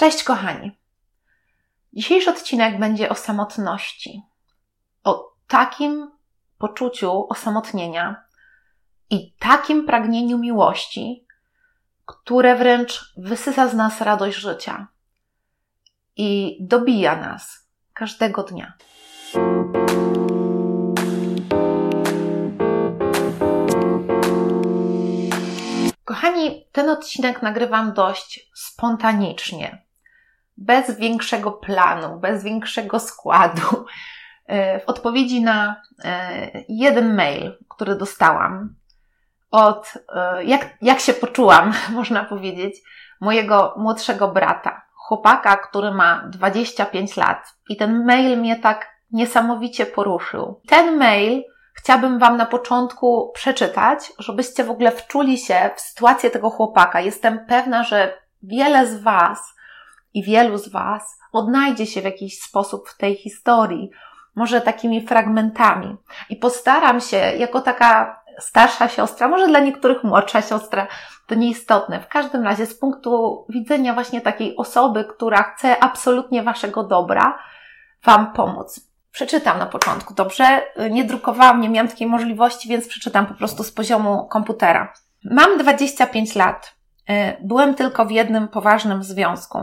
Cześć kochani. Dzisiejszy odcinek będzie o samotności. O takim poczuciu osamotnienia i takim pragnieniu miłości, które wręcz wysysa z nas radość życia i dobija nas każdego dnia. Kochani, ten odcinek nagrywam dość spontanicznie, bez większego planu, bez większego składu. E, w odpowiedzi na e, jeden mail, który dostałam od, e, jak, jak się poczułam, można powiedzieć, mojego młodszego brata, chłopaka, który ma 25 lat. I ten mail mnie tak niesamowicie poruszył. Ten mail chciałabym Wam na początku przeczytać, żebyście w ogóle wczuli się w sytuację tego chłopaka. Jestem pewna, że wiele z Was i wielu z Was odnajdzie się w jakiś sposób w tej historii, może takimi fragmentami. I postaram się, jako taka starsza siostra, może dla niektórych młodsza siostra, to nieistotne. W każdym razie, z punktu widzenia właśnie takiej osoby, która chce absolutnie Waszego dobra, Wam pomóc. Przeczytam na początku, dobrze? Nie drukowałam, nie miałam takiej możliwości, więc przeczytam po prostu z poziomu komputera. Mam 25 lat. Y, byłem tylko w jednym poważnym związku.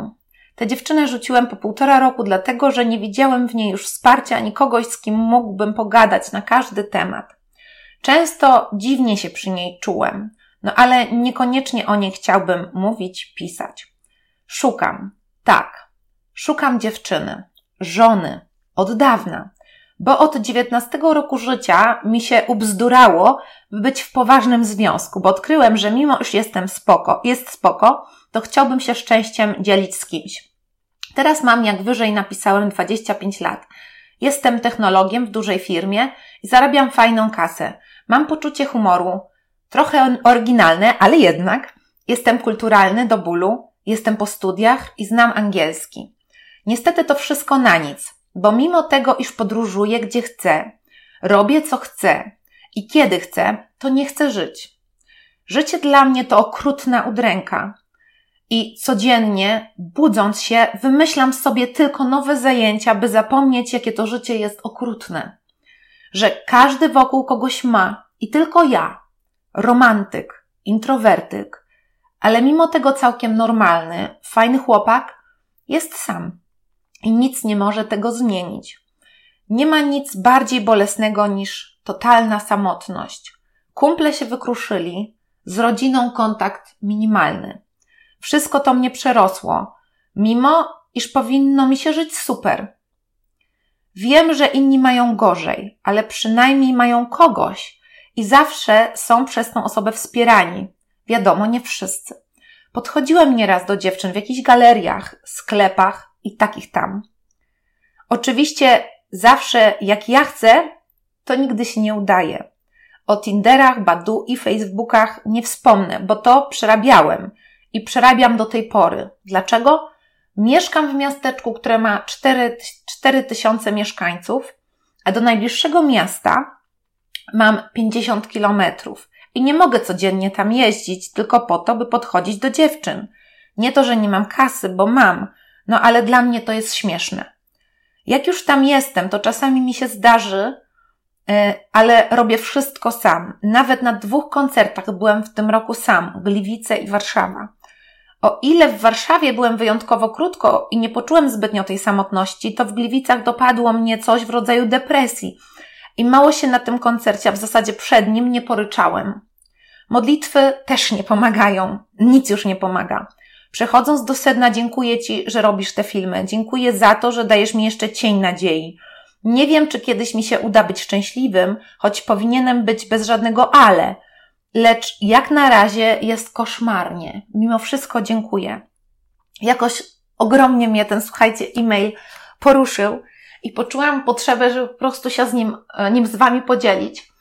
Tę dziewczynę rzuciłem po półtora roku, dlatego że nie widziałem w niej już wsparcia ani kogoś, z kim mógłbym pogadać na każdy temat. Często dziwnie się przy niej czułem, no ale niekoniecznie o niej chciałbym mówić, pisać. Szukam, tak, szukam dziewczyny, żony, od dawna, bo od 19 roku życia mi się ubzdurało być w poważnym związku, bo odkryłem, że mimo iż jestem spoko, jest spoko, to chciałbym się szczęściem dzielić z kimś. Teraz mam, jak wyżej napisałem, 25 lat. Jestem technologiem w dużej firmie i zarabiam fajną kasę. Mam poczucie humoru, trochę oryginalne, ale jednak. Jestem kulturalny do bólu, jestem po studiach i znam angielski. Niestety to wszystko na nic bo mimo tego, iż podróżuję gdzie chcę, robię co chcę i kiedy chcę, to nie chcę żyć. Życie dla mnie to okrutna udręka. I codziennie, budząc się, wymyślam sobie tylko nowe zajęcia, by zapomnieć, jakie to życie jest okrutne. Że każdy wokół kogoś ma i tylko ja, romantyk, introwertyk, ale mimo tego całkiem normalny, fajny chłopak, jest sam i nic nie może tego zmienić. Nie ma nic bardziej bolesnego niż totalna samotność. Kumple się wykruszyli, z rodziną kontakt minimalny. Wszystko to mnie przerosło, mimo iż powinno mi się żyć super. Wiem, że inni mają gorzej, ale przynajmniej mają kogoś i zawsze są przez tą osobę wspierani. Wiadomo, nie wszyscy. Podchodziłem nieraz do dziewczyn w jakichś galeriach, sklepach, i takich tam. Oczywiście zawsze jak ja chcę, to nigdy się nie udaje. O Tinderach, Badu i Facebookach nie wspomnę, bo to przerabiałem i przerabiam do tej pory. Dlaczego? Mieszkam w miasteczku, które ma 4, 4 tysiące mieszkańców, a do najbliższego miasta mam 50 kilometrów i nie mogę codziennie tam jeździć tylko po to, by podchodzić do dziewczyn. Nie to, że nie mam kasy, bo mam, no ale dla mnie to jest śmieszne. Jak już tam jestem, to czasami mi się zdarzy, e, ale robię wszystko sam. Nawet na dwóch koncertach byłem w tym roku sam, Gliwice i Warszawa. O ile w Warszawie byłem wyjątkowo krótko i nie poczułem zbytnio tej samotności, to w Gliwicach dopadło mnie coś w rodzaju depresji i mało się na tym koncercie, a w zasadzie przed nim nie poryczałem. Modlitwy też nie pomagają, nic już nie pomaga. Przechodząc do sedna, dziękuję Ci, że robisz te filmy. Dziękuję za to, że dajesz mi jeszcze cień nadziei. Nie wiem, czy kiedyś mi się uda być szczęśliwym, choć powinienem być bez żadnego ale. Lecz jak na razie jest koszmarnie. Mimo wszystko dziękuję. Jakoś ogromnie mnie ten, słuchajcie, e-mail poruszył i poczułam potrzebę, żeby po prostu się z nim, e, nim z Wami podzielić.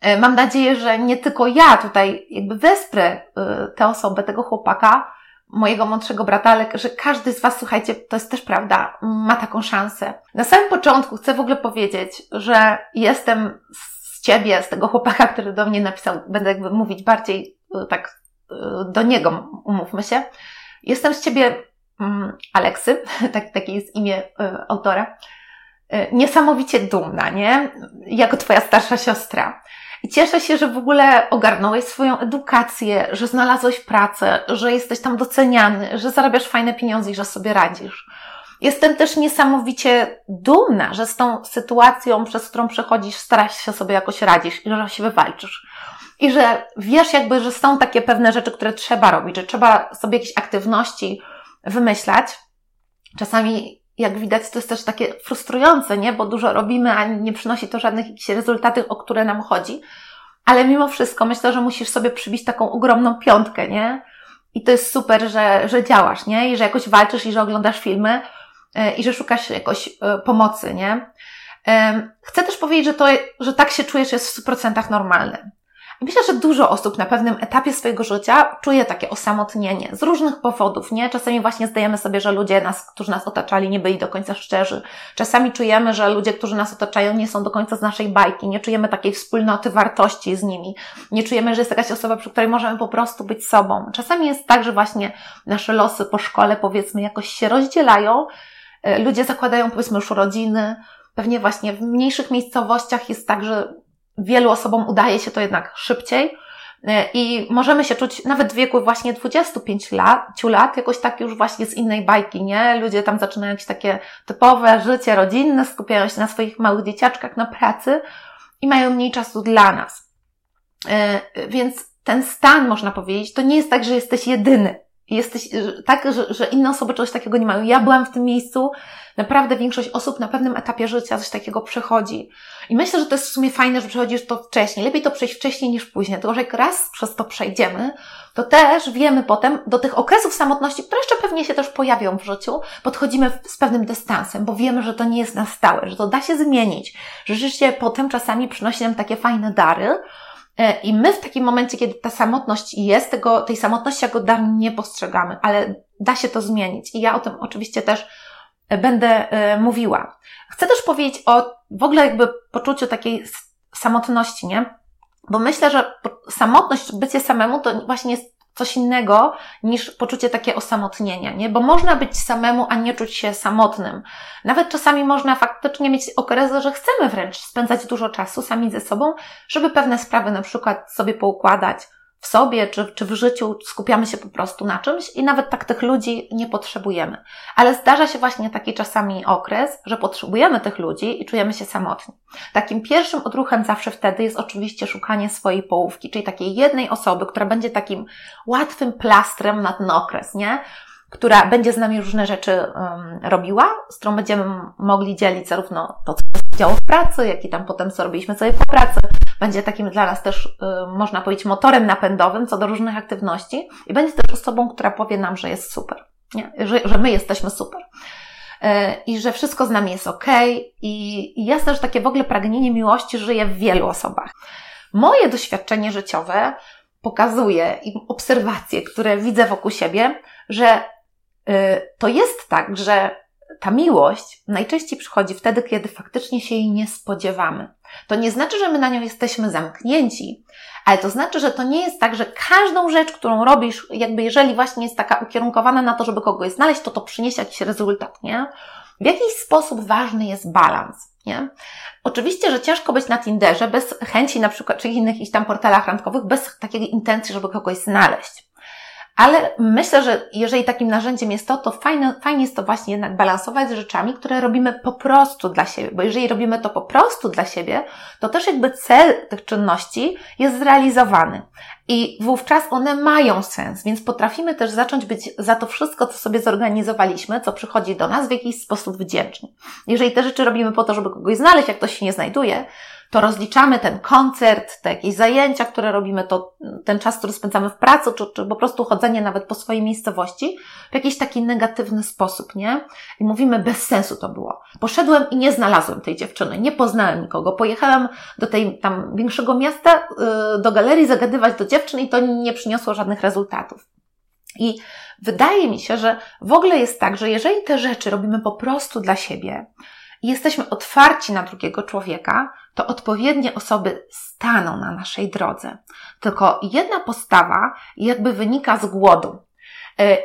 E, mam nadzieję, że nie tylko ja tutaj jakby wesprę e, tę osobę, tego chłopaka, mojego młodszego brata, ale że każdy z Was, słuchajcie, to jest też prawda, ma taką szansę. Na samym początku chcę w ogóle powiedzieć, że jestem z Ciebie, z tego chłopaka, który do mnie napisał, będę jakby mówić bardziej e, tak e, do niego, umówmy się. Jestem z Ciebie mm, Aleksy, tak, takie jest imię y, autora, y, niesamowicie dumna, nie? Jako twoja starsza siostra. I cieszę się, że w ogóle ogarnąłeś swoją edukację, że znalazłeś pracę, że jesteś tam doceniany, że zarabiasz fajne pieniądze i że sobie radzisz. Jestem też niesamowicie dumna, że z tą sytuacją, przez którą przechodzisz, starasz się sobie jakoś radzić i że się wywalczysz. I że wiesz jakby, że są takie pewne rzeczy, które trzeba robić, że trzeba sobie jakieś aktywności wymyślać. Czasami, jak widać, to jest też takie frustrujące, nie? Bo dużo robimy, a nie przynosi to żadnych jakichś rezultatów, o które nam chodzi. Ale mimo wszystko myślę, że musisz sobie przybić taką ogromną piątkę, nie? I to jest super, że, że działasz, nie? I że jakoś walczysz i że oglądasz filmy e, i że szukasz jakoś e, pomocy, nie? Chcę też powiedzieć, że to, że tak się czujesz jest w 100% normalne. Myślę, że dużo osób na pewnym etapie swojego życia czuje takie osamotnienie z różnych powodów, nie? Czasami właśnie zdajemy sobie, że ludzie nas, którzy nas otaczali, nie byli do końca szczerzy. Czasami czujemy, że ludzie, którzy nas otaczają, nie są do końca z naszej bajki, nie czujemy takiej wspólnoty wartości z nimi. Nie czujemy, że jest jakaś osoba, przy której możemy po prostu być sobą. Czasami jest tak, że właśnie nasze losy po szkole, powiedzmy, jakoś się rozdzielają. E, ludzie zakładają, powiedzmy, już rodziny. Pewnie właśnie w mniejszych miejscowościach jest tak, że wielu osobom udaje się to jednak szybciej e, i możemy się czuć nawet w wieku właśnie 25 lat, lat jakoś tak już właśnie z innej bajki, nie? Ludzie tam zaczynają jakieś takie typowe życie rodzinne, skupiają się na swoich małych dzieciaczkach, na pracy i mają mniej czasu dla nas. E, więc ten stan, można powiedzieć, to nie jest tak, że jesteś jedyny. Jesteś tak, że, że inne osoby czegoś takiego nie mają. Ja byłam w tym miejscu, naprawdę większość osób na pewnym etapie życia coś takiego przechodzi. I myślę, że to jest w sumie fajne, że przechodzisz to wcześniej. Lepiej to przejść wcześniej niż później. Tylko, że jak raz przez to przejdziemy, to też wiemy potem do tych okresów samotności, które jeszcze pewnie się też pojawią w życiu, podchodzimy z pewnym dystansem, bo wiemy, że to nie jest na stałe, że to da się zmienić, że życie potem czasami przynosi nam takie fajne dary, i my w takim momencie, kiedy ta samotność jest, tego, tej samotności jako dar nie postrzegamy, ale da się to zmienić. I ja o tym oczywiście też będę e, mówiła. Chcę też powiedzieć o w ogóle jakby poczuciu takiej samotności, nie? Bo myślę, że samotność, bycie samemu to właśnie jest coś innego niż poczucie takie osamotnienia, nie? Bo można być samemu, a nie czuć się samotnym. Nawet czasami można faktycznie mieć okresy, że chcemy wręcz spędzać dużo czasu sami ze sobą, żeby pewne sprawy na przykład sobie poukładać, w sobie czy, czy w życiu skupiamy się po prostu na czymś i nawet tak tych ludzi nie potrzebujemy. Ale zdarza się właśnie taki czasami okres, że potrzebujemy tych ludzi i czujemy się samotni. Takim pierwszym odruchem zawsze wtedy jest oczywiście szukanie swojej połówki, czyli takiej jednej osoby, która będzie takim łatwym plastrem na ten okres, nie? Która będzie z nami różne rzeczy um, robiła, z którą będziemy mogli dzielić zarówno to, co się działo w pracy, jak i tam potem, co robiliśmy sobie po pracy. Będzie takim dla nas też, um, można powiedzieć, motorem napędowym co do różnych aktywności i będzie też osobą, która powie nam, że jest super, nie? Że, że my jesteśmy super e, i że wszystko z nami jest ok. I, i też takie w ogóle pragnienie miłości żyje w wielu osobach. Moje doświadczenie życiowe pokazuje i obserwacje, które widzę wokół siebie, że to jest tak, że ta miłość najczęściej przychodzi wtedy, kiedy faktycznie się jej nie spodziewamy. To nie znaczy, że my na nią jesteśmy zamknięci, ale to znaczy, że to nie jest tak, że każdą rzecz, którą robisz, jakby jeżeli właśnie jest taka ukierunkowana na to, żeby kogoś znaleźć, to to przyniesie jakiś rezultat, nie? W jakiś sposób ważny jest balans, nie? Oczywiście, że ciężko być na Tinderze bez chęci na przykład, czy innych jakichś tam portalach randkowych, bez takiej intencji, żeby kogoś znaleźć. Ale myślę, że jeżeli takim narzędziem jest to, to fajne, fajnie jest to właśnie jednak balansować z rzeczami, które robimy po prostu dla siebie. Bo jeżeli robimy to po prostu dla siebie, to też jakby cel tych czynności jest zrealizowany. I wówczas one mają sens, więc potrafimy też zacząć być za to wszystko, co sobie zorganizowaliśmy, co przychodzi do nas w jakiś sposób wdzięczni. Jeżeli te rzeczy robimy po to, żeby kogoś znaleźć, jak ktoś się nie znajduje, to rozliczamy ten koncert, te jakieś zajęcia, które robimy, to ten czas, który spędzamy w pracy, czy, czy po prostu chodzenie nawet po swojej miejscowości w jakiś taki negatywny sposób, nie? I mówimy, bez sensu to było. Poszedłem i nie znalazłem tej dziewczyny, nie poznałem nikogo. Pojechałem do tej tam większego miasta, yy, do galerii zagadywać do dziewczyn i to nie przyniosło żadnych rezultatów. I wydaje mi się, że w ogóle jest tak, że jeżeli te rzeczy robimy po prostu dla siebie, jesteśmy otwarci na drugiego człowieka, to odpowiednie osoby staną na naszej drodze. Tylko jedna postawa jakby wynika z głodu.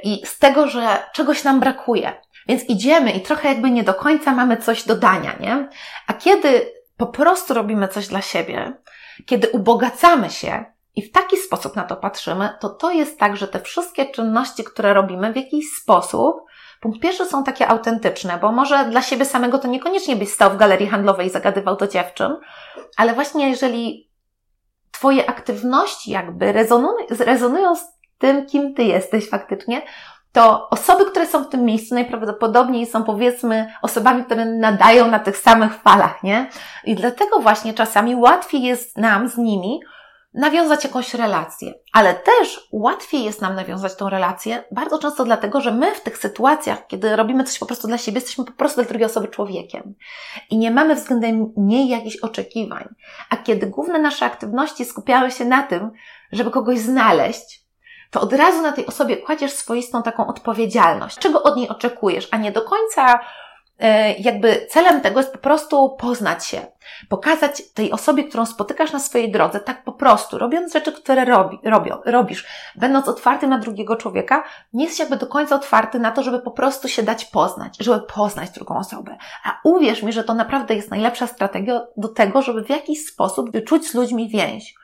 i z tego, że czegoś nam brakuje. Więc idziemy i trochę jakby nie do końca mamy coś do dania, nie? A kiedy po prostu robimy coś dla siebie, kiedy ubogacamy się i w taki sposób na to patrzymy, to to jest tak, że te wszystkie czynności, które robimy w jakiś sposób, punkt pierwszy są takie autentyczne, bo może dla siebie samego to niekoniecznie byś stał w galerii handlowej i zagadywał do dziewczyn, ale właśnie jeżeli Twoje aktywności jakby rezonują, rezonują z tym, kim Ty jesteś faktycznie, to osoby, które są w tym miejscu najprawdopodobniej są powiedzmy osobami, które nadają na tych samych falach, nie? I dlatego właśnie czasami łatwiej jest nam z nimi nawiązać jakąś relację. Ale też łatwiej jest nam nawiązać tą relację bardzo często dlatego, że my w tych sytuacjach, kiedy robimy coś po prostu dla siebie, jesteśmy po prostu dla drugiej osoby człowiekiem. I nie mamy względem niej jakichś oczekiwań. A kiedy główne nasze aktywności skupiały się na tym, żeby kogoś znaleźć, to od razu na tej osobie kładziesz swoistą taką odpowiedzialność. Czego od niej oczekujesz, a nie do końca jakby celem tego jest po prostu poznać się, pokazać tej osobie, którą spotykasz na swojej drodze, tak po prostu, robiąc rzeczy, które robi, robią, robisz, będąc otwartym na drugiego człowieka, nie jest jakby do końca otwarty na to, żeby po prostu się dać poznać, żeby poznać drugą osobę. A uwierz mi, że to naprawdę jest najlepsza strategia do tego, żeby w jakiś sposób wyczuć z ludźmi więź.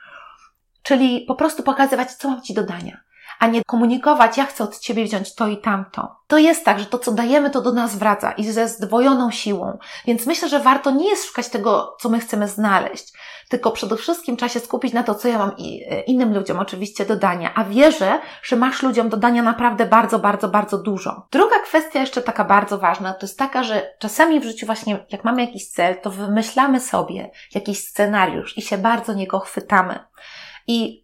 Czyli po prostu pokazywać, co mam Ci do dania a nie komunikować, ja chcę od Ciebie wziąć to i tamto. To jest tak, że to, co dajemy, to do nas wraca i ze zdwojoną siłą. Więc myślę, że warto nie jest szukać tego, co my chcemy znaleźć, tylko przede wszystkim trzeba się skupić na to, co ja mam e, innym ludziom oczywiście do dania, a wierzę, że masz ludziom do dania naprawdę bardzo, bardzo, bardzo dużo. Druga kwestia jeszcze taka bardzo ważna, to jest taka, że czasami w życiu właśnie, jak mamy jakiś cel, to wymyślamy sobie jakiś scenariusz i się bardzo niego chwytamy. I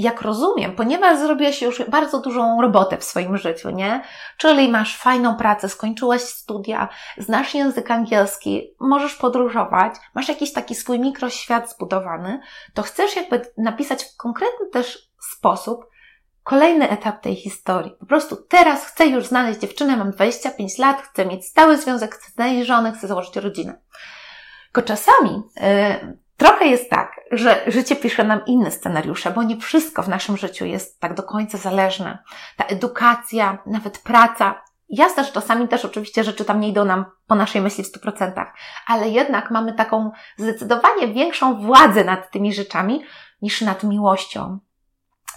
jak rozumiem, ponieważ zrobiłeś już bardzo dużą robotę w swoim życiu, nie? Czyli masz fajną pracę, skończyłeś studia, znasz język angielski, możesz podróżować, masz jakiś taki swój mikroświat zbudowany, to chcesz jakby napisać w konkretny też sposób kolejny etap tej historii. Po prostu teraz chcę już znaleźć dziewczynę, mam 25 lat, chcę mieć stały związek, chcę znaleźć żonę, chcę założyć rodzinę. Tylko czasami yy, Trochę jest tak, że życie pisze nam inne scenariusze, bo nie wszystko w naszym życiu jest tak do końca zależne. Ta edukacja, nawet praca. Jasne, że czasami też oczywiście rzeczy tam nie idą nam po naszej myśli w 100%, ale jednak mamy taką zdecydowanie większą władzę nad tymi rzeczami niż nad miłością.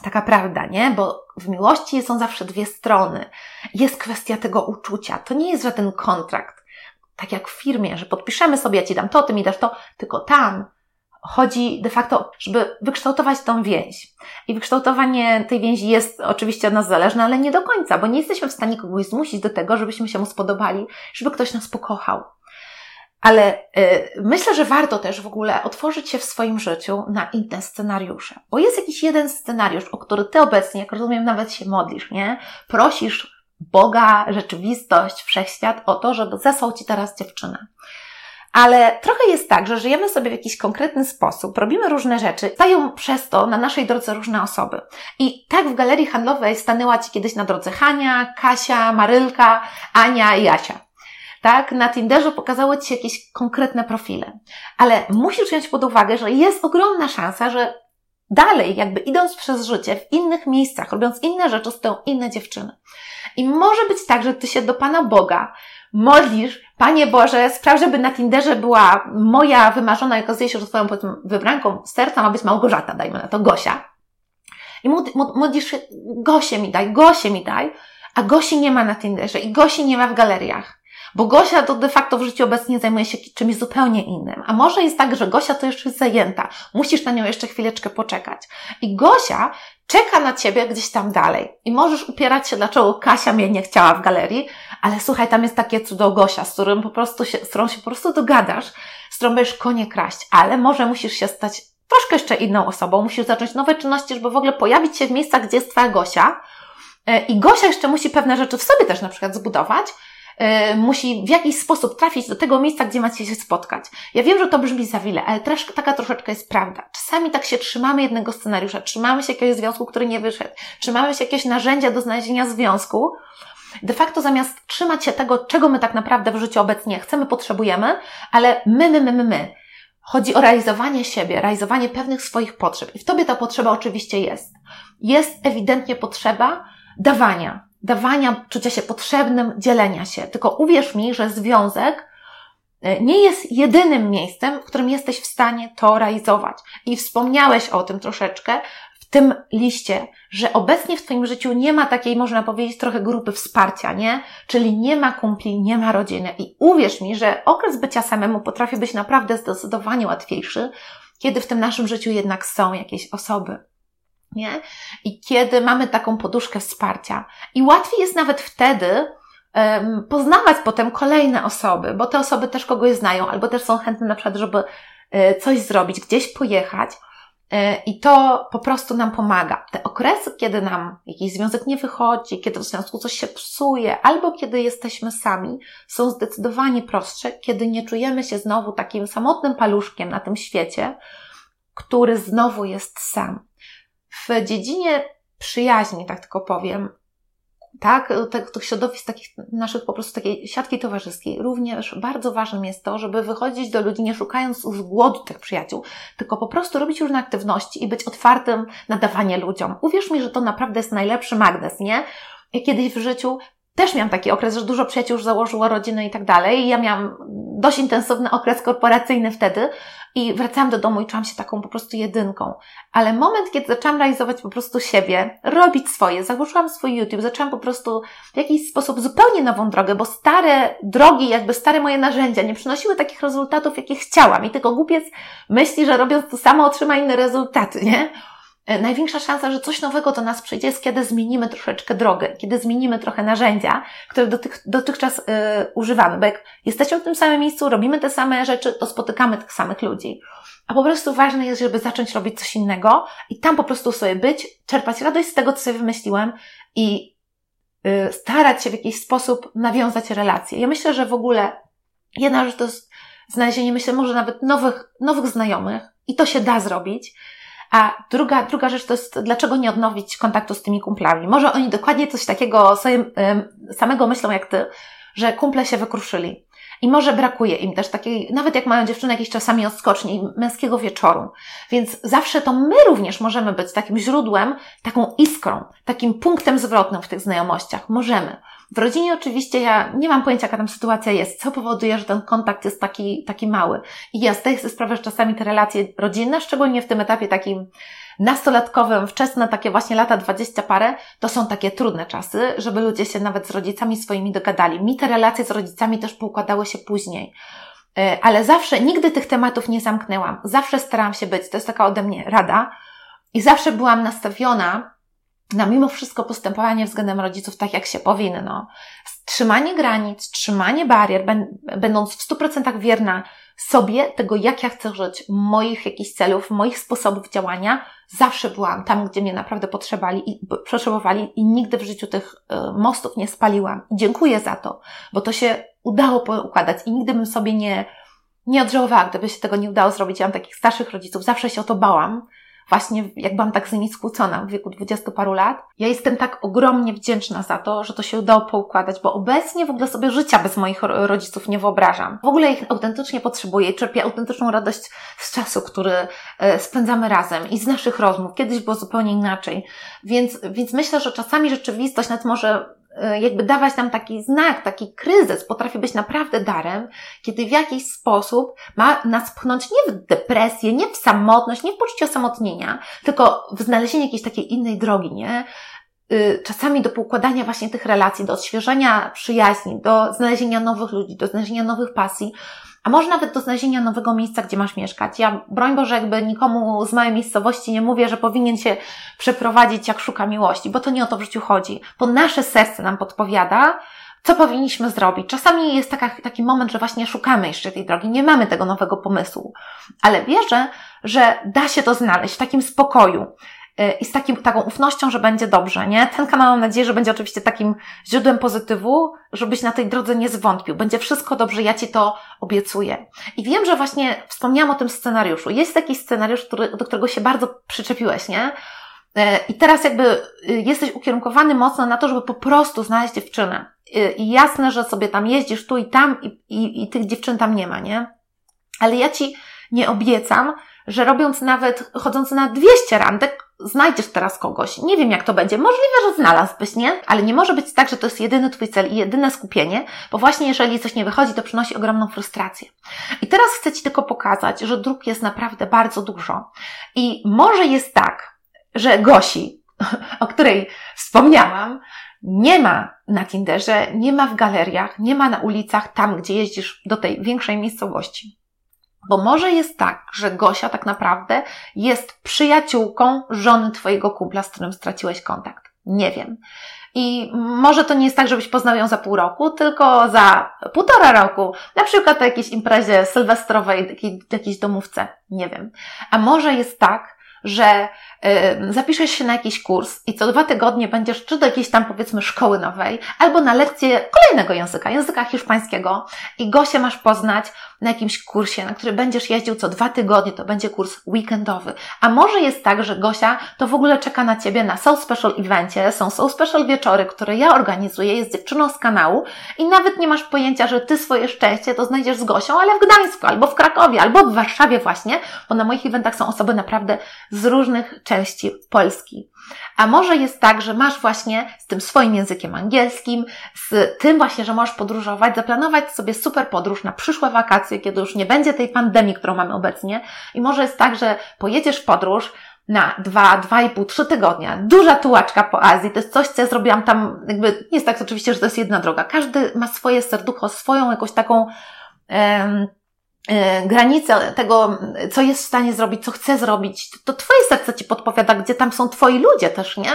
Taka prawda, nie? Bo w miłości są zawsze dwie strony. Jest kwestia tego uczucia. To nie jest żaden kontrakt. Tak jak w firmie, że podpiszemy sobie, ja ci dam to, ty mi dasz to, tylko tam chodzi de facto, żeby wykształtować tą więź. I wykształtowanie tej więzi jest oczywiście od nas zależne, ale nie do końca, bo nie jesteśmy w stanie kogoś zmusić do tego, żebyśmy się mu spodobali, żeby ktoś nas pokochał. Ale y, myślę, że warto też w ogóle otworzyć się w swoim życiu na inne scenariusze. Bo jest jakiś jeden scenariusz, o który ty obecnie, jak rozumiem, nawet się modlisz, nie? Prosisz Boga, rzeczywistość, wszechświat o to, żeby zesłał ci teraz dziewczynę. Ale trochę jest tak, że żyjemy sobie w jakiś konkretny sposób, robimy różne rzeczy, stają przez to na naszej drodze różne osoby. I tak w galerii handlowej stanęła Ci kiedyś na drodze Hania, Kasia, Marylka, Ania i Jasia. Tak, na Tinderze pokazały Ci jakieś konkretne profile. Ale musisz wziąć pod uwagę, że jest ogromna szansa, że dalej, jakby idąc przez życie w innych miejscach, robiąc inne rzeczy, stoją inne dziewczyny. I może być tak, że Ty się do Pana Boga modlisz, Panie Boże, spraw, żeby na Tinderze była moja wymarzona, jak okazuje się, że Twoją wybranką serca ma być Małgorzata, dajmy na to, Gosia. I modlisz się, Gosię mi daj, Gosię mi daj, a Gosi nie ma na Tinderze i Gosi nie ma w galeriach. Bo Gosia to de facto w życiu obecnie zajmuje się czymś zupełnie innym. A może jest tak, że Gosia to jeszcze jest zajęta. Musisz na nią jeszcze chwileczkę poczekać. I Gosia czeka na ciebie gdzieś tam dalej. I możesz upierać się, dlaczego Kasia mnie nie chciała w galerii, ale słuchaj, tam jest takie cudo Gosia, z którym po prostu się, z którą się po prostu dogadasz, z którą będziesz konie kraść, ale może musisz się stać troszkę jeszcze inną osobą, musisz zacząć nowe czynności, żeby w ogóle pojawić się w miejscach, gdzie jest Twoja Gosia. E, I Gosia jeszcze musi pewne rzeczy w sobie też na przykład zbudować, musi w jakiś sposób trafić do tego miejsca, gdzie macie się spotkać. Ja wiem, że to brzmi za wiele, ale też, taka troszeczkę jest prawda. Czasami tak się trzymamy jednego scenariusza, trzymamy się jakiegoś związku, który nie wyszedł, trzymamy się jakiegoś narzędzia do znalezienia związku, de facto zamiast trzymać się tego, czego my tak naprawdę w życiu obecnie chcemy, potrzebujemy, ale my, my, my, my, my. Chodzi o realizowanie siebie, realizowanie pewnych swoich potrzeb. I w tobie ta potrzeba oczywiście jest. Jest ewidentnie potrzeba dawania. Dawania, czucia się potrzebnym, dzielenia się. Tylko uwierz mi, że związek e, nie jest jedynym miejscem, w którym jesteś w stanie to realizować. I wspomniałeś o tym troszeczkę w tym liście, że obecnie w Twoim życiu nie ma takiej, można powiedzieć, trochę grupy wsparcia, nie? Czyli nie ma kumpli, nie ma rodziny. I uwierz mi, że okres bycia samemu potrafi być naprawdę zdecydowanie łatwiejszy, kiedy w tym naszym życiu jednak są jakieś osoby nie? I kiedy mamy taką poduszkę wsparcia. I łatwiej jest nawet wtedy um, poznawać potem kolejne osoby, bo te osoby też kogoś znają, albo też są chętne na przykład, żeby e, coś zrobić, gdzieś pojechać. E, I to po prostu nam pomaga. Te okresy, kiedy nam jakiś związek nie wychodzi, kiedy w związku coś się psuje, albo kiedy jesteśmy sami, są zdecydowanie prostsze, kiedy nie czujemy się znowu takim samotnym paluszkiem na tym świecie, który znowu jest sam. W dziedzinie przyjaźni, tak tylko powiem, tak, tych, środowisk takich naszych po prostu takiej siatki towarzyskiej, również bardzo ważnym jest to, żeby wychodzić do ludzi nie szukając z głodu tych przyjaciół, tylko po prostu robić różne aktywności i być otwartym na dawanie ludziom. Uwierz mi, że to naprawdę jest najlepszy magnes, nie? Kiedyś w życiu też miałam taki okres, że dużo przyjaciół już założyło rodzinę i tak dalej. Ja miałam dość intensywny okres korporacyjny wtedy i wracałam do domu i czułam się taką po prostu jedynką. Ale moment, kiedy zaczęłam realizować po prostu siebie, robić swoje, założyłam swój YouTube, zaczęłam po prostu w jakiś sposób zupełnie nową drogę, bo stare drogi, jakby stare moje narzędzia nie przynosiły takich rezultatów, jakie chciałam. I tylko głupiec myśli, że robiąc to samo otrzyma inne rezultaty, nie? E, największa szansa, że coś nowego do nas przyjdzie, jest kiedy zmienimy troszeczkę drogę, kiedy zmienimy trochę narzędzia, które dotych, dotychczas yy, używamy. Bo jak jesteśmy w tym samym miejscu, robimy te same rzeczy, to spotykamy tych samych ludzi. A po prostu ważne jest, żeby zacząć robić coś innego i tam po prostu sobie być, czerpać radość z tego, co sobie wymyśliłem i yy, starać się w jakiś sposób nawiązać relacje. Ja myślę, że w ogóle jedna rzecz to jest znalezienie, myślę, może nawet nowych, nowych znajomych i to się da zrobić a druga, druga rzecz to jest, dlaczego nie odnowić kontaktu z tymi kumplami? Może oni dokładnie coś takiego sobie, samego myślą jak ty, że kumple się wykruszyli. I może brakuje im też takiej, nawet jak mają dziewczyny jakieś czasami odskoczni, męskiego wieczoru. Więc zawsze to my również możemy być takim źródłem, taką iskrą, takim punktem zwrotnym w tych znajomościach. Możemy. W rodzinie oczywiście ja nie mam pojęcia, jaka tam sytuacja jest, co powoduje, że ten kontakt jest taki, taki mały. I ja zdaję sobie sprawę, że czasami te relacje rodzinne, szczególnie w tym etapie takim nastolatkowym, wczesne, takie właśnie lata dwadzieścia parę, to są takie trudne czasy, żeby ludzie się nawet z rodzicami swoimi dogadali. Mi te relacje z rodzicami też poukładały się później. E, ale zawsze, nigdy tych tematów nie zamknęłam. Zawsze starałam się być, to jest taka ode mnie rada. I zawsze byłam nastawiona na mimo wszystko postępowanie względem rodziców tak, jak się powinno. Trzymanie granic, trzymanie barier, będąc w 100% wierna sobie, tego jak ja chcę żyć, moich jakichś celów, moich sposobów działania, zawsze byłam tam, gdzie mnie naprawdę potrzebowali i, potrzebowali i nigdy w życiu tych y, mostów nie spaliłam. Dziękuję za to, bo to się udało poukładać i nigdy bym sobie nie, nie odżałowała, gdyby się tego nie udało zrobić. Ja mam takich starszych rodziców, zawsze się o to bałam, właśnie jak byłam tak z nimi skłócona w wieku dwudziestu paru lat. Ja jestem tak ogromnie wdzięczna za to, że to się udało poukładać, bo obecnie w ogóle sobie życia bez moich rodziców nie wyobrażam. W ogóle ich autentycznie potrzebuję i czerpię autentyczną radość z czasu, który e, spędzamy razem i z naszych rozmów. Kiedyś było zupełnie inaczej. Więc, więc myślę, że czasami rzeczywistość nawet może jakby dawać nam taki znak, taki kryzys potrafi być naprawdę darem, kiedy w jakiś sposób ma nas pchnąć nie w depresję, nie w samotność, nie w poczucie osamotnienia, tylko w znalezienie jakiejś takiej innej drogi, nie? Y, czasami do poukładania właśnie tych relacji, do odświeżenia przyjaźni, do znalezienia nowych ludzi, do znalezienia nowych pasji, a może nawet do znalezienia nowego miejsca, gdzie masz mieszkać. Ja, broń Boże, jakby nikomu z małej miejscowości nie mówię, że powinien się przeprowadzić, jak szuka miłości, bo to nie o to w życiu chodzi. To nasze serce nam podpowiada, co powinniśmy zrobić. Czasami jest taka, taki moment, że właśnie szukamy jeszcze tej drogi, nie mamy tego nowego pomysłu, ale wierzę, że da się to znaleźć w takim spokoju. Y, i z takim, taką ufnością, że będzie dobrze, nie? Ten kanał mam nadzieję, że będzie oczywiście takim źródłem pozytywu, żebyś na tej drodze nie zwątpił. Będzie wszystko dobrze, ja Ci to obiecuję. I wiem, że właśnie wspomniałam o tym scenariuszu. Jest taki scenariusz, który, do którego się bardzo przyczepiłeś, nie? Y, I teraz jakby y, jesteś ukierunkowany mocno na to, żeby po prostu znaleźć dziewczynę. I jasne, że sobie tam jeździsz tu i tam i, i, i tych dziewczyn tam nie ma, nie? Ale ja Ci nie obiecam, że robiąc nawet, chodząc na 200 randek, znajdziesz teraz kogoś. Nie wiem, jak to będzie. Możliwe, że znalazłbyś, nie? Ale nie może być tak, że to jest jedyny Twój cel i jedyne skupienie, bo właśnie jeżeli coś nie wychodzi, to przynosi ogromną frustrację. I teraz chcę Ci tylko pokazać, że dróg jest naprawdę bardzo dużo. I może jest tak, że Gosi, o której wspomniałam, nie ma na Tinderze, nie ma w galeriach, nie ma na ulicach, tam gdzie jeździsz do tej większej miejscowości. Bo może jest tak, że Gosia tak naprawdę jest przyjaciółką żony Twojego kumpla, z którym straciłeś kontakt. Nie wiem. I może to nie jest tak, żebyś poznał ją za pół roku, tylko za półtora roku, na przykład na jakiejś imprezie sylwestrowej, jakiej, jakiejś domówce. Nie wiem. A może jest tak, że y, zapiszesz się na jakiś kurs i co dwa tygodnie będziesz czy do jakiejś tam powiedzmy szkoły nowej, albo na lekcję kolejnego języka, języka hiszpańskiego i Gosię masz poznać na jakimś kursie, na który będziesz jeździł co dwa tygodnie, to będzie kurs weekendowy. A może jest tak, że Gosia to w ogóle czeka na Ciebie na Soul Special evencie, są Soul Special wieczory, które ja organizuję, jest dziewczyną z kanału i nawet nie masz pojęcia, że Ty swoje szczęście to znajdziesz z Gosią, ale w Gdańsku, albo w Krakowie, albo w Warszawie właśnie, bo na moich eventach są osoby naprawdę z różnych części Polski. A może jest tak, że masz właśnie z tym swoim językiem angielskim, z tym właśnie, że możesz podróżować, zaplanować sobie super podróż na przyszłe wakacje, kiedy już nie będzie tej pandemii, którą mamy obecnie. I może jest tak, że pojedziesz w podróż, na dwa, dwa i pół, trzy tygodnia. Duża tułaczka po Azji. To jest coś, co ja zrobiłam tam, jakby, nie jest tak oczywiście, że to jest jedna droga. Każdy ma swoje serducho, swoją jakąś taką, um, E, granice tego, co jest w stanie zrobić, co chce zrobić, to Twoje serce Ci podpowiada, gdzie tam są Twoi ludzie też, nie?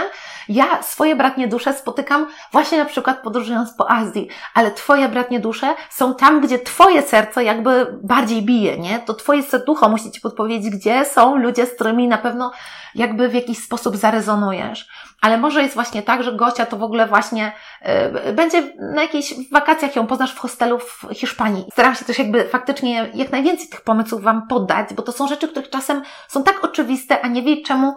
Ja swoje bratnie dusze spotykam właśnie na przykład podróżując po Azji, ale Twoje bratnie dusze są tam, gdzie Twoje serce jakby bardziej bije, nie? To Twoje serducho musi Ci podpowiedzieć, gdzie są ludzie, z którymi na pewno jakby w jakiś sposób zarezonujesz. Ale może jest właśnie tak, że gościa to w ogóle właśnie yy, będzie na jakichś wakacjach ją poznasz w hostelu w Hiszpanii. Staram się też jakby faktycznie jak najwięcej tych pomysłów Wam podać, bo to są rzeczy, które czasem są tak oczywiste, a nie wie czemu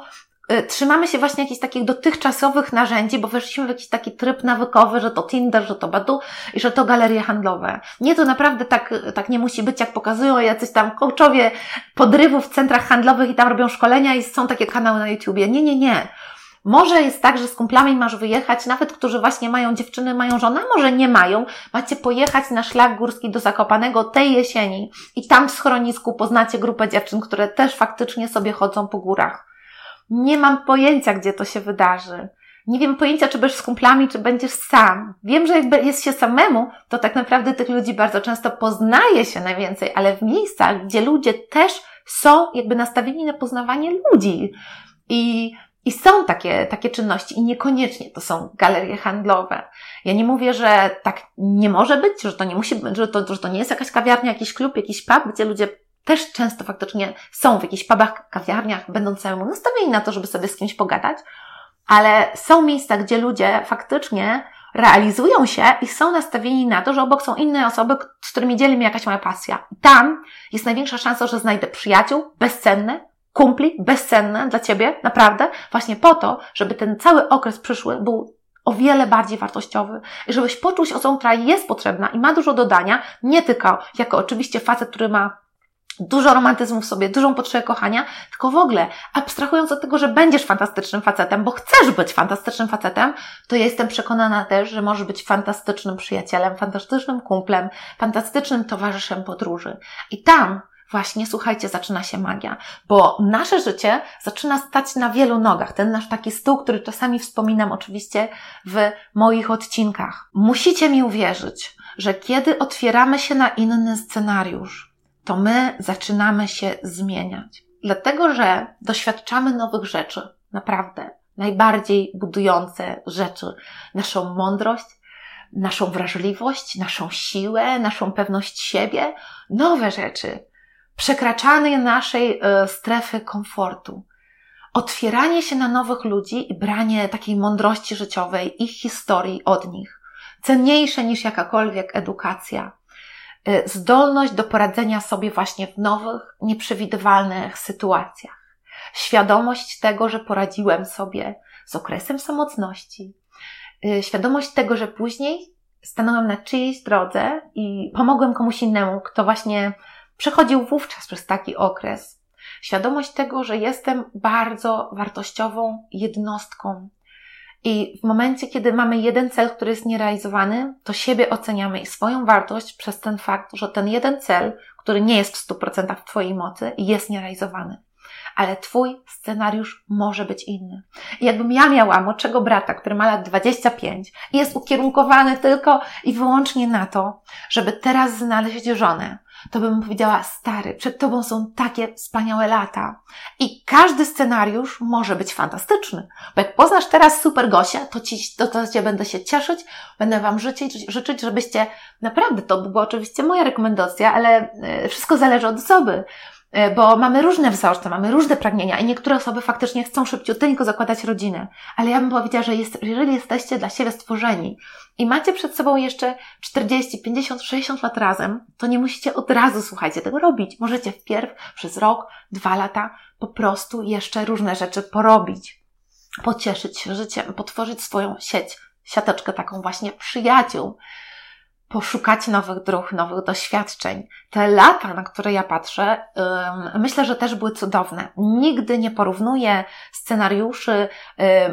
Y, trzymamy się właśnie jakichś takich dotychczasowych narzędzi, bo weszliśmy w jakiś taki tryb nawykowy, że to Tinder, że to Badu i że to galerie handlowe. Nie, to naprawdę tak, tak nie musi być, jak pokazują jacyś tam coachowie podrywów w centrach handlowych i tam robią szkolenia i są takie kanały na YouTubie. Nie, nie, nie. Może jest tak, że z kumplami masz wyjechać, nawet którzy właśnie mają dziewczyny, mają żonę, a może nie mają. Macie pojechać na szlak górski do Zakopanego tej jesieni i tam w schronisku poznacie grupę dziewczyn, które też faktycznie sobie chodzą po górach. Nie mam pojęcia, gdzie to się wydarzy. Nie wiem pojęcia, czy będziesz z kumplami, czy będziesz sam. Wiem, że jak jest się samemu, to tak naprawdę tych ludzi bardzo często poznaje się najwięcej, ale w miejscach, gdzie ludzie też są jakby nastawieni na poznawanie ludzi. I, i są takie, takie czynności i niekoniecznie to są galerie handlowe. Ja nie mówię, że tak nie może być, że to nie musi być, że to, że to nie jest jakaś kawiarnia, jakiś klub, jakiś pub, gdzie ludzie też często faktycznie są w jakichś pubach, kawiarniach, będą całemu nastawieni na to, żeby sobie z kimś pogadać, ale są miejsca, gdzie ludzie faktycznie realizują się i są nastawieni na to, że obok są inne osoby, z którymi dzieli mi jakaś moja pasja. Tam jest największa szansa, że znajdę przyjaciół bezcenne, kumpli bezcenne dla Ciebie, naprawdę, właśnie po to, żeby ten cały okres przyszły był o wiele bardziej wartościowy i żebyś poczuł się osobą, która jest potrzebna i ma dużo dodania, nie tylko jako oczywiście facet, który ma dużo romantyzmu w sobie, dużą potrzebę kochania, tylko w ogóle abstrahując od tego, że będziesz fantastycznym facetem, bo chcesz być fantastycznym facetem, to ja jestem przekonana też, że możesz być fantastycznym przyjacielem, fantastycznym kumplem, fantastycznym towarzyszem podróży. I tam właśnie, słuchajcie, zaczyna się magia, bo nasze życie zaczyna stać na wielu nogach. Ten nasz taki stół, który czasami wspominam oczywiście w moich odcinkach. Musicie mi uwierzyć, że kiedy otwieramy się na inny scenariusz, to my zaczynamy się zmieniać. Dlatego, że doświadczamy nowych rzeczy, naprawdę najbardziej budujące rzeczy, naszą mądrość, naszą wrażliwość, naszą siłę, naszą pewność siebie, nowe rzeczy, przekraczanie naszej e, strefy komfortu, otwieranie się na nowych ludzi i branie takiej mądrości życiowej, ich historii od nich, cenniejsze niż jakakolwiek edukacja, Y, zdolność do poradzenia sobie właśnie w nowych, nieprzewidywalnych sytuacjach. Świadomość tego, że poradziłem sobie z okresem samotności. Y, świadomość tego, że później stanąłem na czyjejś drodze i pomogłem komuś innemu, kto właśnie przechodził wówczas przez taki okres. Świadomość tego, że jestem bardzo wartościową jednostką. I w momencie, kiedy mamy jeden cel, który jest nierealizowany, to siebie oceniamy i swoją wartość przez ten fakt, że ten jeden cel, który nie jest w 100% w Twojej mocy, jest nierealizowany ale Twój scenariusz może być inny. I jakbym ja miała młodszego brata, który ma lat 25 i jest ukierunkowany tylko i wyłącznie na to, żeby teraz znaleźć żonę, to bym powiedziała, stary, przed Tobą są takie wspaniałe lata. I każdy scenariusz może być fantastyczny. Bo jak poznasz teraz super Gosia, to, ci, to, to Cię będę się cieszyć, będę Wam życzyć, życzyć, żebyście, naprawdę, to była oczywiście moja rekomendacja, ale e, wszystko zależy od osoby. E, bo mamy różne wzorce, mamy różne pragnienia i niektóre osoby faktycznie chcą szybciutko zakładać rodzinę. Ale ja bym powiedziała, że jest, jeżeli jesteście dla siebie stworzeni i macie przed sobą jeszcze 40, 50, 60 lat razem, to nie musicie od razu, słuchajcie, tego robić. Możecie wpierw przez rok, dwa lata po prostu jeszcze różne rzeczy porobić. Pocieszyć się życiem, potworzyć swoją sieć, siateczkę taką właśnie przyjaciół poszukać nowych dróg, nowych doświadczeń. Te lata, na które ja patrzę, myślę, że też były cudowne. Nigdy nie porównuję scenariuszy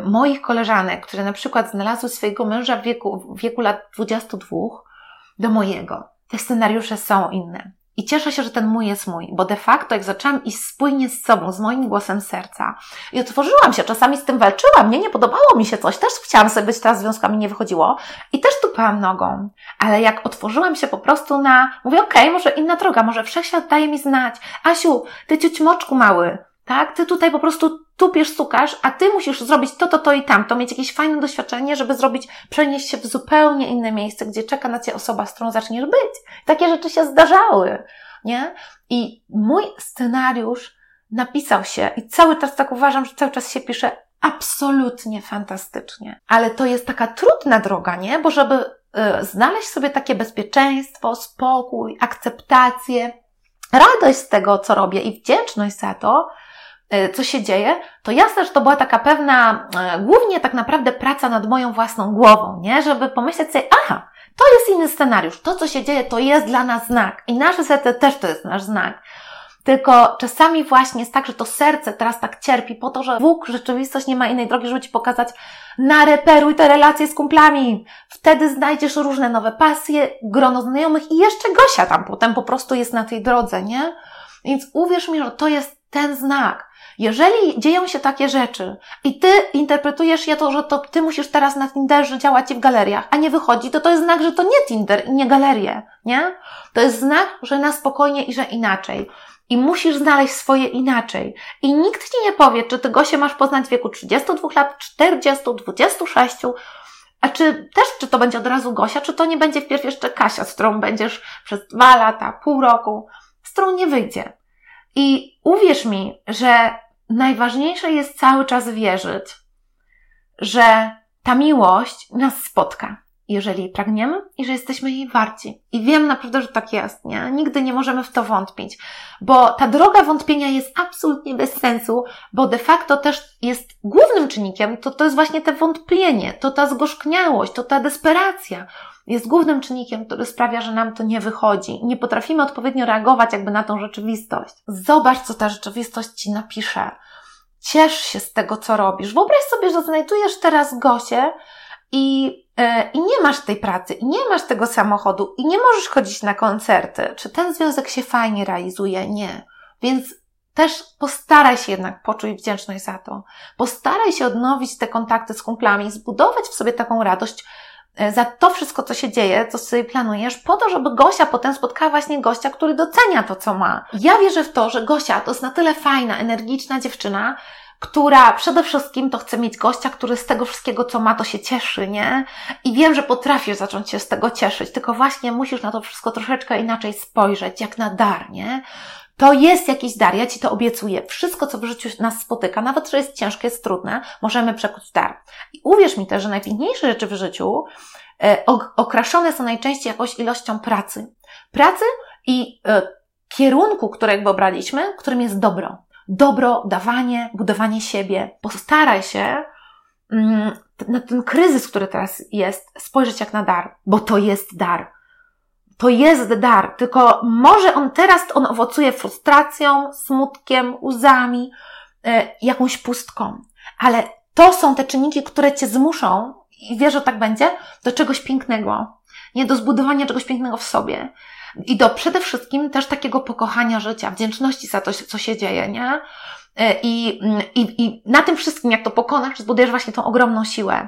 moich koleżanek, które na przykład znalazły swojego męża w wieku, w wieku lat 22 do mojego. Te scenariusze są inne. I cieszę się, że ten mój jest mój, bo de facto jak zaczęłam iść spójnie z sobą, z moim głosem serca i otworzyłam się, czasami z tym walczyłam, nie, nie podobało mi się coś, też chciałam sobie być teraz związkami, nie wychodziło i też tupałam nogą, ale jak otworzyłam się po prostu na, mówię, okej, okay, może inna droga, może wszechświat daje mi znać, Asiu, ty ciućmoczku mały, tak? Ty tutaj po prostu tupiesz, stukasz, a ty musisz zrobić to, to, to i tamto, mieć jakieś fajne doświadczenie, żeby zrobić, przenieść się w zupełnie inne miejsce, gdzie czeka na ciebie osoba, z którą zaczniesz być. Takie rzeczy się zdarzały, nie? I mój scenariusz napisał się i cały czas tak uważam, że cały czas się pisze absolutnie fantastycznie. Ale to jest taka trudna droga, nie? Bo żeby znaleźć sobie takie bezpieczeństwo, spokój, akceptację, radość z tego, co robię i wdzięczność za to, E, co się dzieje, to jasne, że to była taka pewna, e, głównie tak naprawdę praca nad moją własną głową, nie? Żeby pomyśleć sobie, aha, to jest inny scenariusz, to co się dzieje, to jest dla nas znak i nasze serce też to jest nasz znak. Tylko czasami właśnie jest tak, że to serce teraz tak cierpi po to, że Bóg, rzeczywistość nie ma innej drogi, żeby Ci pokazać, nareperuj te relacje z kumplami. Wtedy znajdziesz różne nowe pasje, grono znajomych i jeszcze Gosia tam potem po prostu jest na tej drodze, nie? Więc uwierz mi, że to jest ten znak. Jeżeli dzieją się takie rzeczy i ty interpretujesz je to, że to ty musisz teraz na Tinderze działać w galeriach, a nie wychodzi, to to jest znak, że to nie Tinder i nie galerie, nie? To jest znak, że na spokojnie i że inaczej. I musisz znaleźć swoje inaczej. I nikt ci nie powie, czy ty go się masz poznać w wieku 32 lat, 40, 26, a czy też, czy to będzie od razu Gosia, czy to nie będzie wpierw jeszcze Kasia, z którą będziesz przez dwa lata, pół roku, z którą nie wyjdzie. I uwierz mi, że najważniejsze jest cały czas wierzyć, że ta miłość nas spotka, jeżeli pragniemy i że jesteśmy jej warci. I wiem naprawdę, że tak jest, nie? Nigdy nie możemy w to wątpić, bo ta droga wątpienia jest absolutnie bez sensu, bo de facto też jest głównym czynnikiem, to, to jest właśnie te wątpienie, to ta zgorzkniałość, to ta desperacja, jest głównym czynnikiem, który sprawia, że nam to nie wychodzi. Nie potrafimy odpowiednio reagować jakby na tą rzeczywistość. Zobacz, co ta rzeczywistość ci napisze. Ciesz się z tego, co robisz. Wyobraź sobie, że znajdujesz teraz Gosię i, i nie masz tej pracy, i nie masz tego samochodu, i nie możesz chodzić na koncerty. Czy ten związek się fajnie realizuje? Nie. Więc też postaraj się jednak poczuć wdzięczność za to. Postaraj się odnowić te kontakty z kumplami, zbudować w sobie taką radość, E, za to wszystko, co się dzieje, co sobie planujesz, po to, żeby Gosia potem spotkała właśnie gościa, który docenia to, co ma. Ja wierzę w to, że Gosia to jest na tyle fajna, energiczna dziewczyna, która przede wszystkim to chce mieć gościa, który z tego wszystkiego, co ma, to się cieszy, nie? I wiem, że potrafisz zacząć się z tego cieszyć, tylko właśnie musisz na to wszystko troszeczkę inaczej spojrzeć, jak na dar, nie? To jest jakiś dar, ja Ci to obiecuję. Wszystko, co w życiu nas spotyka, nawet że jest ciężkie, jest trudne, możemy przekuć dar. I uwierz mi też, że najpiękniejsze rzeczy w życiu e, okraszone są najczęściej jakąś ilością pracy. Pracy i e, kierunku, którego obraliśmy, którym jest dobro. Dobro, dawanie, budowanie siebie. Postaraj się mm, na ten kryzys, który teraz jest, spojrzeć jak na dar, bo to jest dar to jest dar, tylko może on teraz on owocuje frustracją, smutkiem, łzami, e, jakąś pustką. Ale to są te czynniki, które cię zmuszą, i wiesz, że tak będzie, do czegoś pięknego. Nie do zbudowania czegoś pięknego w sobie. I do przede wszystkim też takiego pokochania życia, wdzięczności za to, co się dzieje, nie? E, I, i, I na tym wszystkim, jak to pokonasz, zbudujesz właśnie tą ogromną siłę.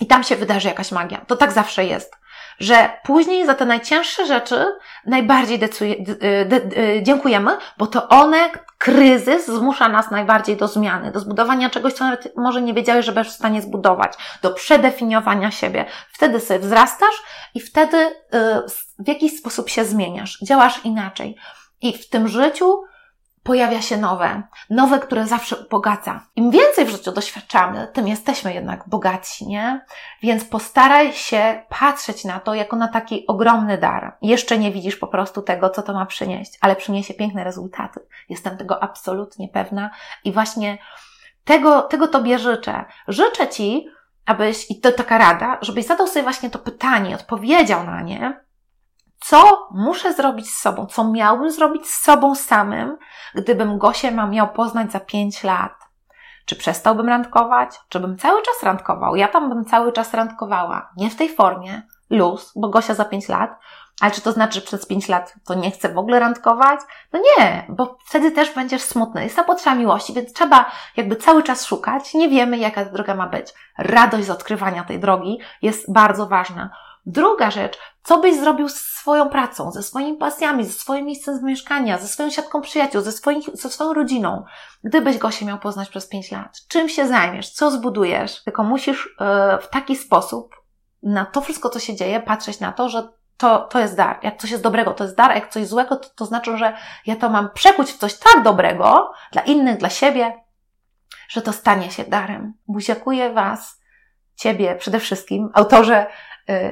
I tam się wydarzy jakaś magia. To tak zawsze jest że później za te najcięższe rzeczy najbardziej decuje, de, de, de, dziękujemy, bo to one, kryzys zmusza nas najbardziej do zmiany, do zbudowania czegoś, co nawet może nie wiedziałeś, że będziesz w stanie zbudować, do przedefiniowania siebie. Wtedy sobie wzrastasz i wtedy y, w jakiś sposób się zmieniasz, działasz inaczej. I w tym życiu pojawia się nowe, nowe, które zawsze ubogaca. Im więcej w życiu doświadczamy, tym jesteśmy jednak bogaci, nie? Więc postaraj się patrzeć na to jako na taki ogromny dar. Jeszcze nie widzisz po prostu tego, co to ma przynieść, ale przyniesie piękne rezultaty. Jestem tego absolutnie pewna i właśnie tego, tego Tobie życzę. Życzę Ci, abyś, i to taka rada, żebyś zadał sobie właśnie to pytanie, odpowiedział na nie, co muszę zrobić z sobą, co miałbym zrobić z sobą samym, gdybym Gosię miał poznać za pięć lat. Czy przestałbym randkować? Czy bym cały czas randkował? Ja tam bym cały czas randkowała. Nie w tej formie, luz, bo Gosia za pięć lat. Ale czy to znaczy, że przez pięć lat to nie chcę w ogóle randkować? No nie, bo wtedy też będziesz smutny. Jest ta potrzeba miłości, więc trzeba jakby cały czas szukać. Nie wiemy, jaka ta droga ma być. Radość z odkrywania tej drogi jest bardzo ważna. Druga rzecz, co byś zrobił z swoją pracą, ze swoimi pasjami, ze swoim miejscem zamieszkania, ze swoją siatką przyjaciół, ze, swoim, ze swoją rodziną, gdybyś go się miał poznać przez pięć lat? Czym się zajmiesz? Co zbudujesz? Tylko musisz yy, w taki sposób na to wszystko, co się dzieje, patrzeć na to, że to, to jest dar. Jak coś jest dobrego, to jest dar, a jak coś złego, to, to znaczy, że ja to mam przekuć w coś tak dobrego dla innych, dla siebie, że to stanie się darem. Buziakuję Was, Ciebie przede wszystkim, autorze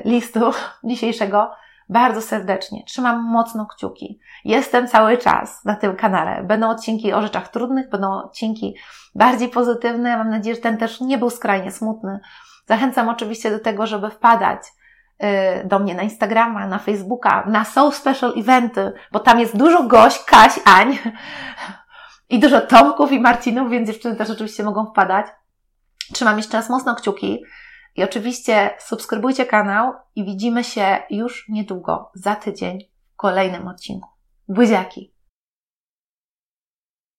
listu dzisiejszego bardzo serdecznie. Trzymam mocno kciuki. Jestem cały czas na tym kanale. Będą odcinki o rzeczach trudnych, będą odcinki bardziej pozytywne. Mam nadzieję, że ten też nie był skrajnie smutny. Zachęcam oczywiście do tego, żeby wpadać y, do mnie na Instagrama, na Facebooka, na Soul Special Eventy, bo tam jest dużo gość, Kaś, Ań i dużo Tomków i Marcinów, więc dziewczyny też oczywiście mogą wpadać. Trzymam jeszcze raz mocno kciuki. I oczywiście subskrybujcie kanał i widzimy się już niedługo, za tydzień, w kolejnym odcinku. Buziaki!